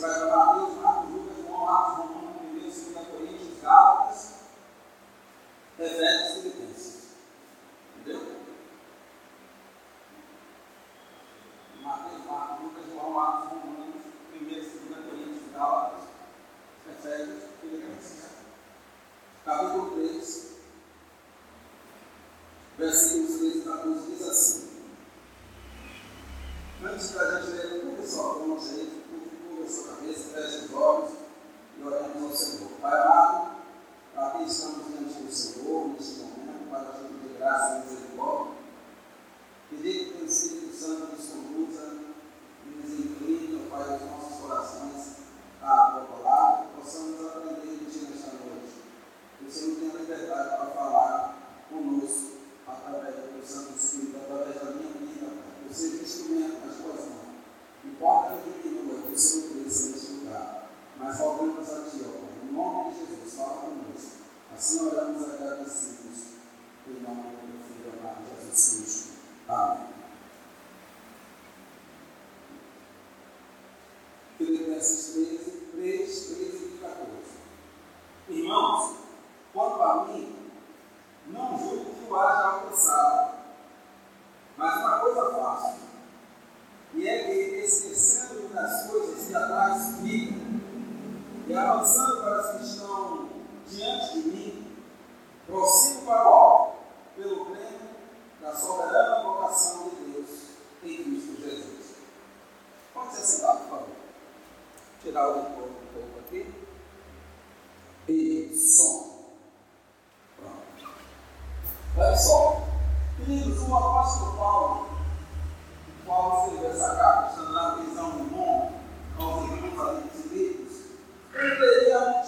vai. eu sou lugar. Mas voltamos a ti, ó Pai, em nome de Jesus, fala conosco. Assim oramos agradecidos, em nome do Filho amado Jesus Cristo. Amém. Filipenses 13, 3, 13 e 14. Irmãos, quanto a mim, não julgo que o haja alcançado, mas uma coisa fácil e ele esquecendo das coisas que atrás de mim e avançando para as que estão diante de mim, prossigo para o alto, pelo prêmio da soberana vocação de Deus em Cristo Jesus. Pode se sentar, por favor. Tirar o corpo um pouco aqui. E som. Pronto. Olha só. Queridos, o apóstolo Paulo qual seja essa capa, na prisão do mundo, aos irmãos adquiridos, poderíamos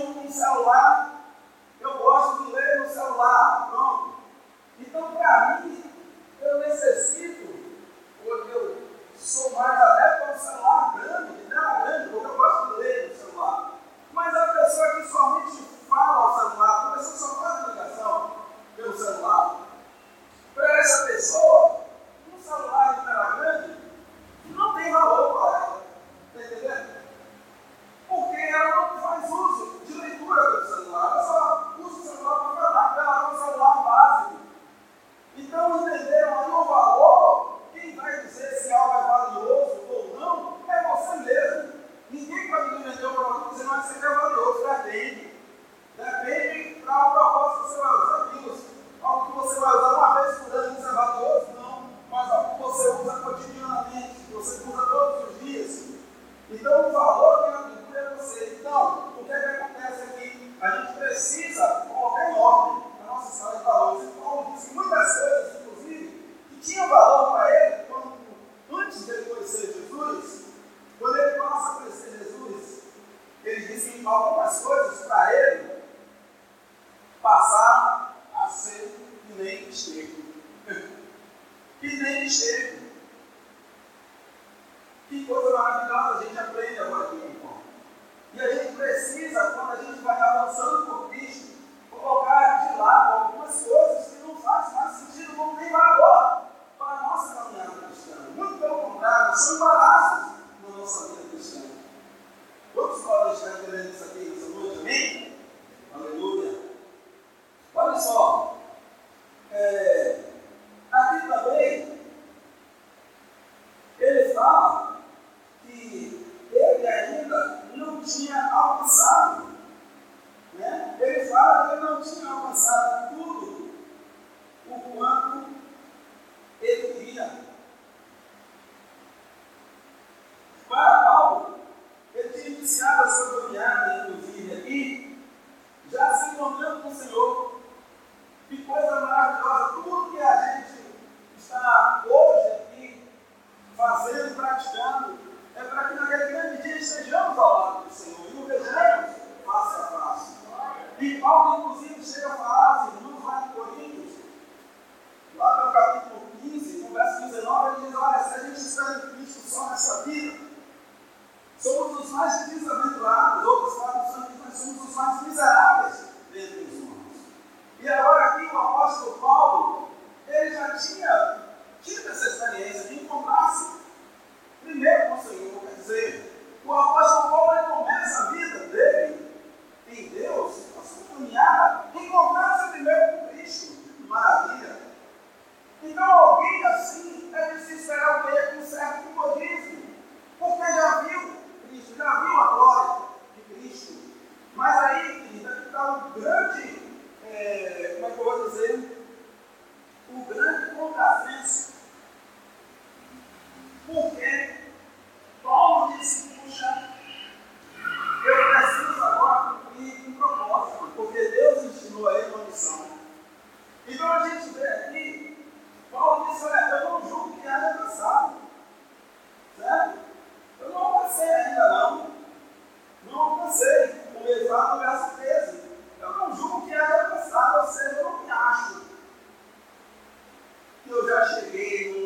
um, um celular, eu gosto de ler no celular, pronto. Então, para mim, eu necessito, porque eu sou mais Então, o que, é que acontece aqui? A gente precisa que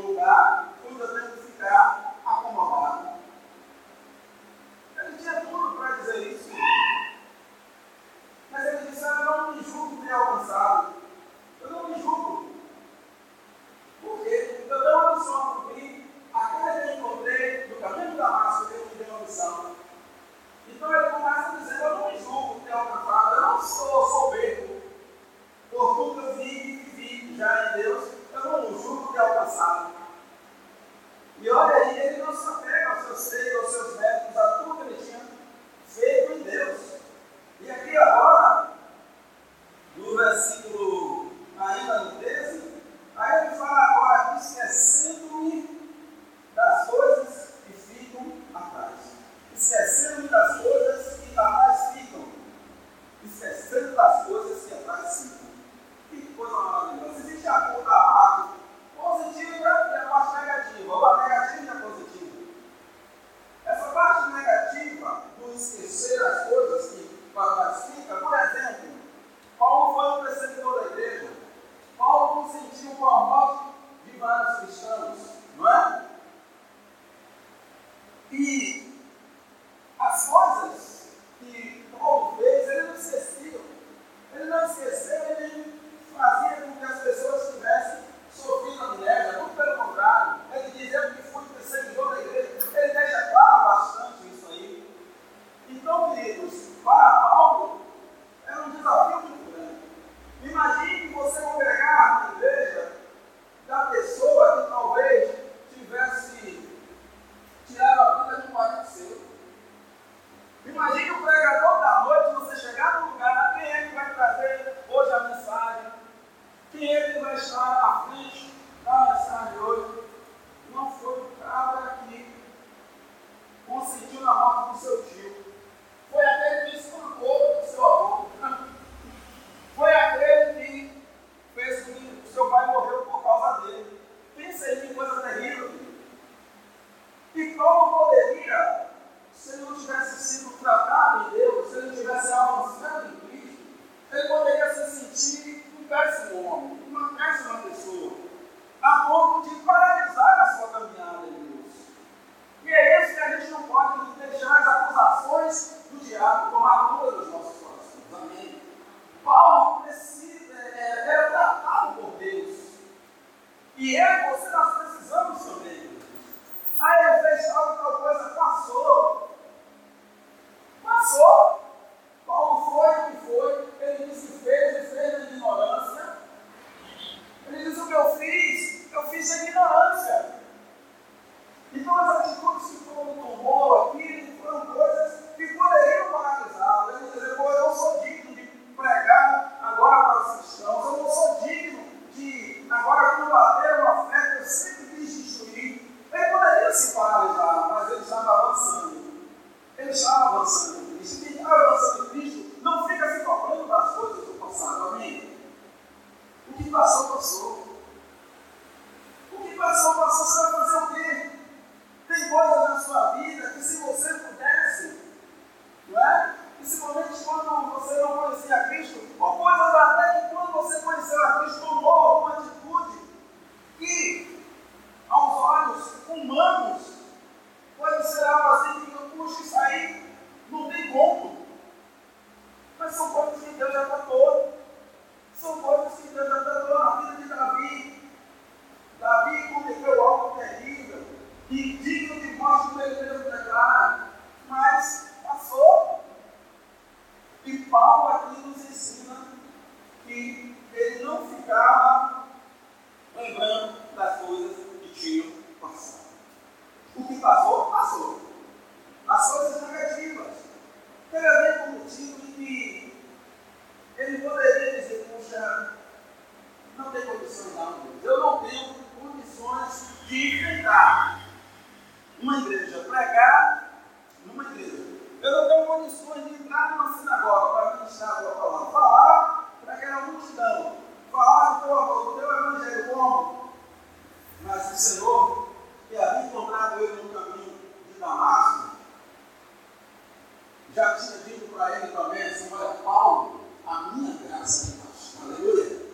já tinha dito para ele também assim: Olha, Paulo, a minha graça é te basta. Aleluia.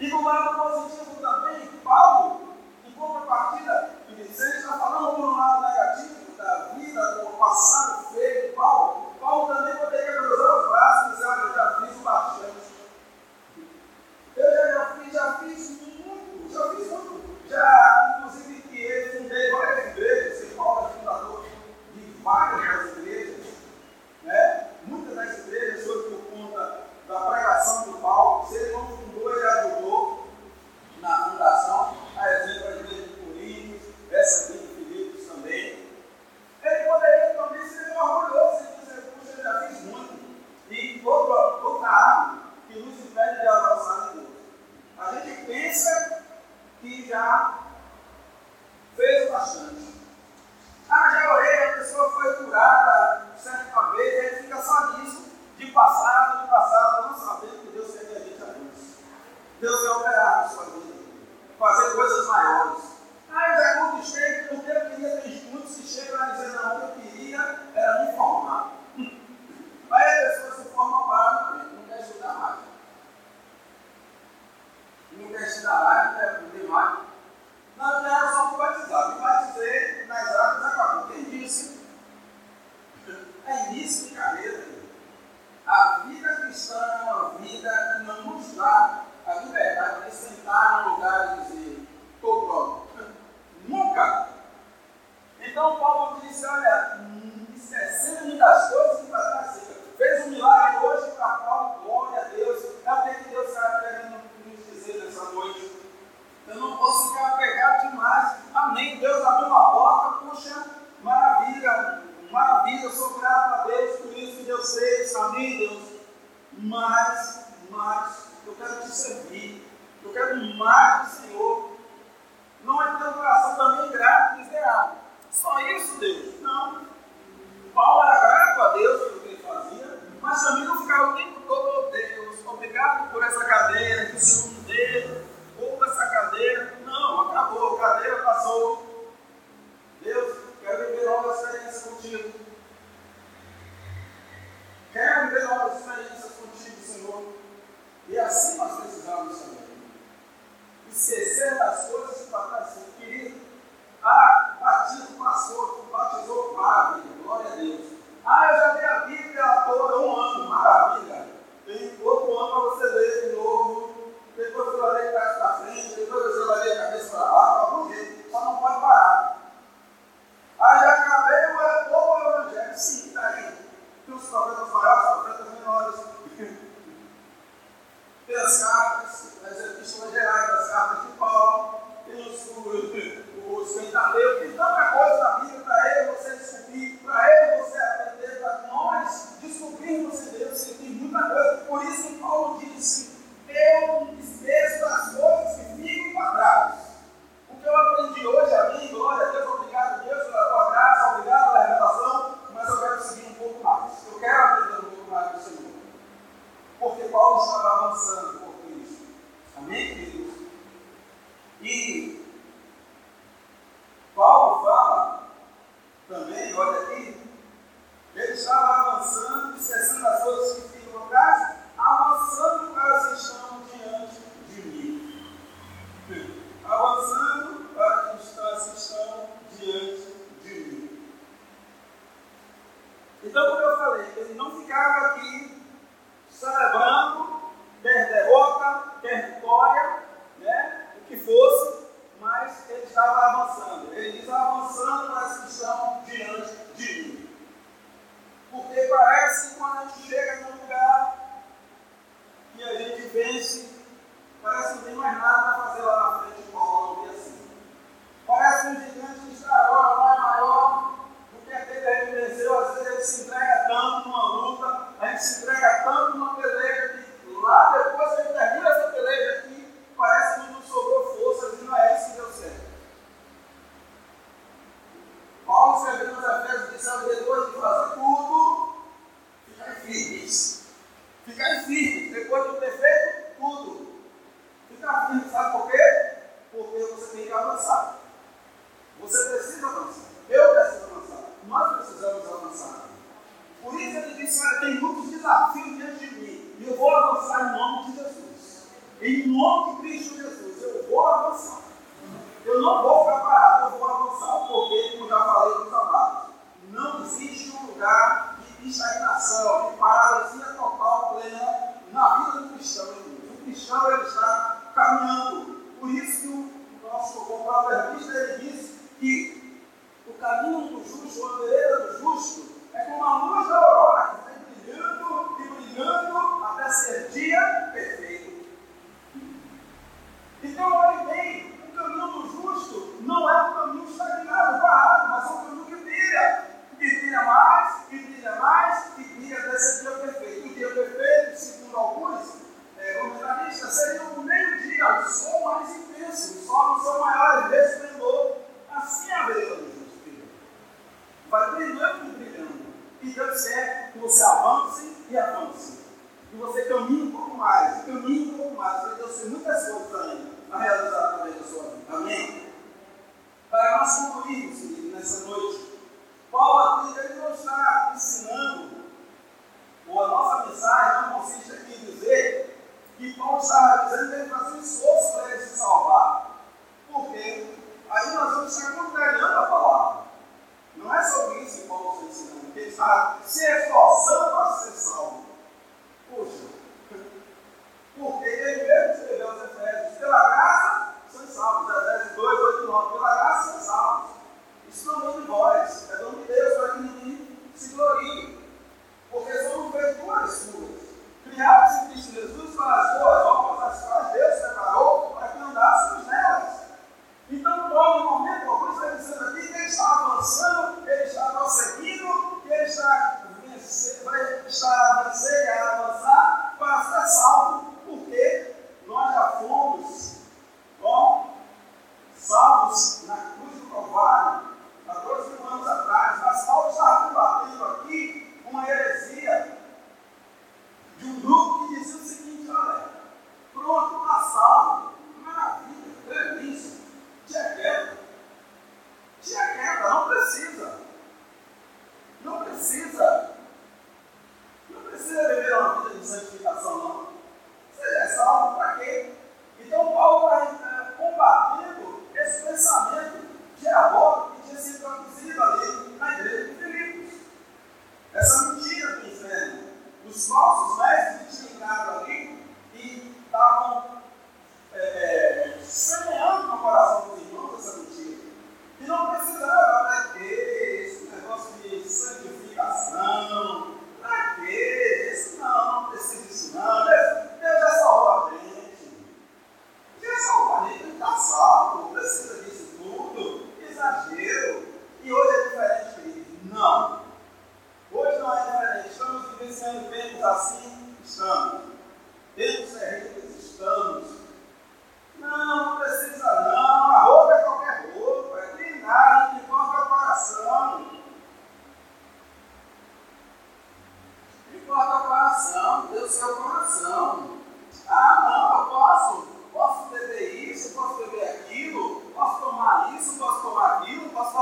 E do lado positivo também, Paulo, em contrapartida, Vicente está falando do lado negativo da vida, do passado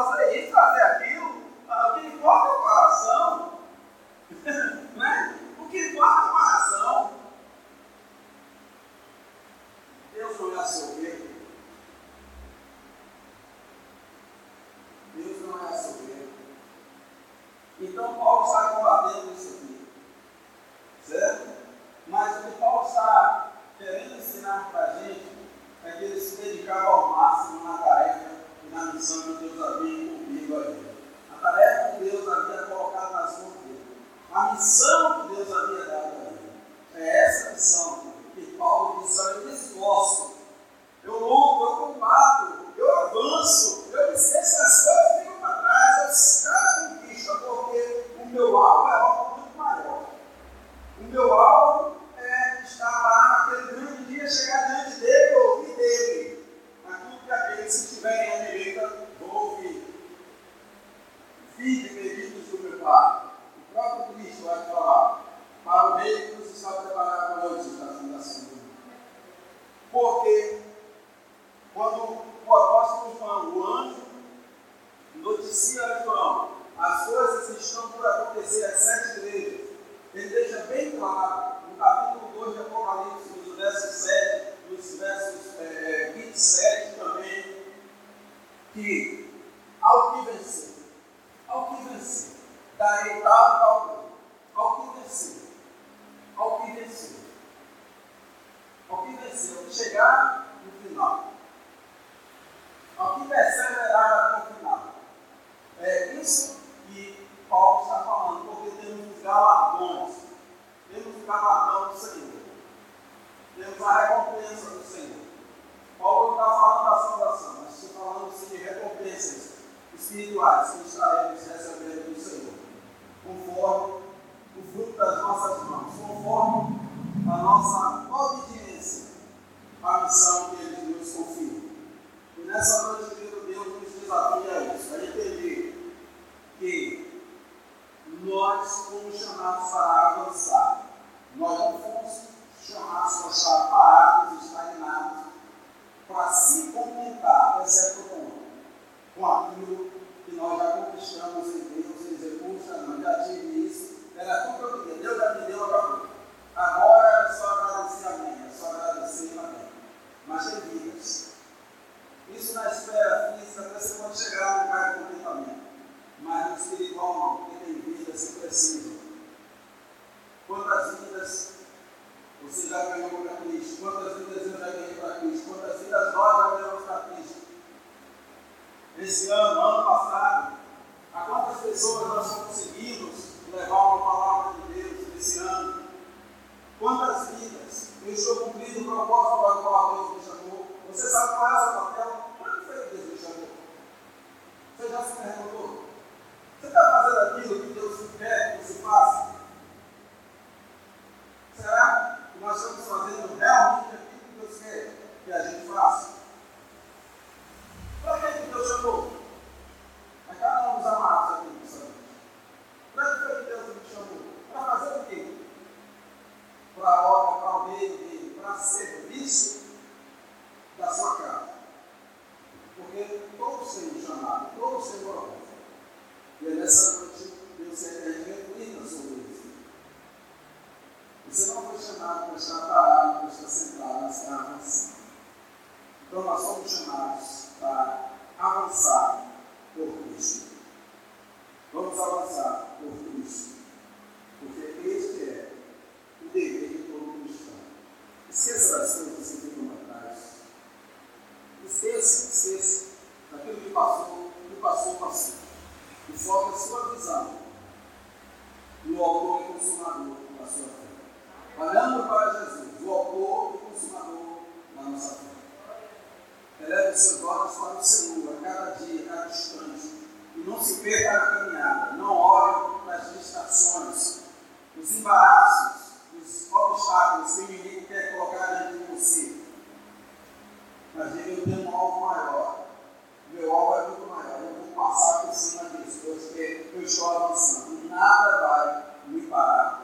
fazer isso, fazer espirituais, desse ano, ano passado, a quantas pessoas nós sentado, para estar parado, para estar sentado nas carnes. Então nós somos chamados para avançar por Cristo. Vamos avançar por Cristo.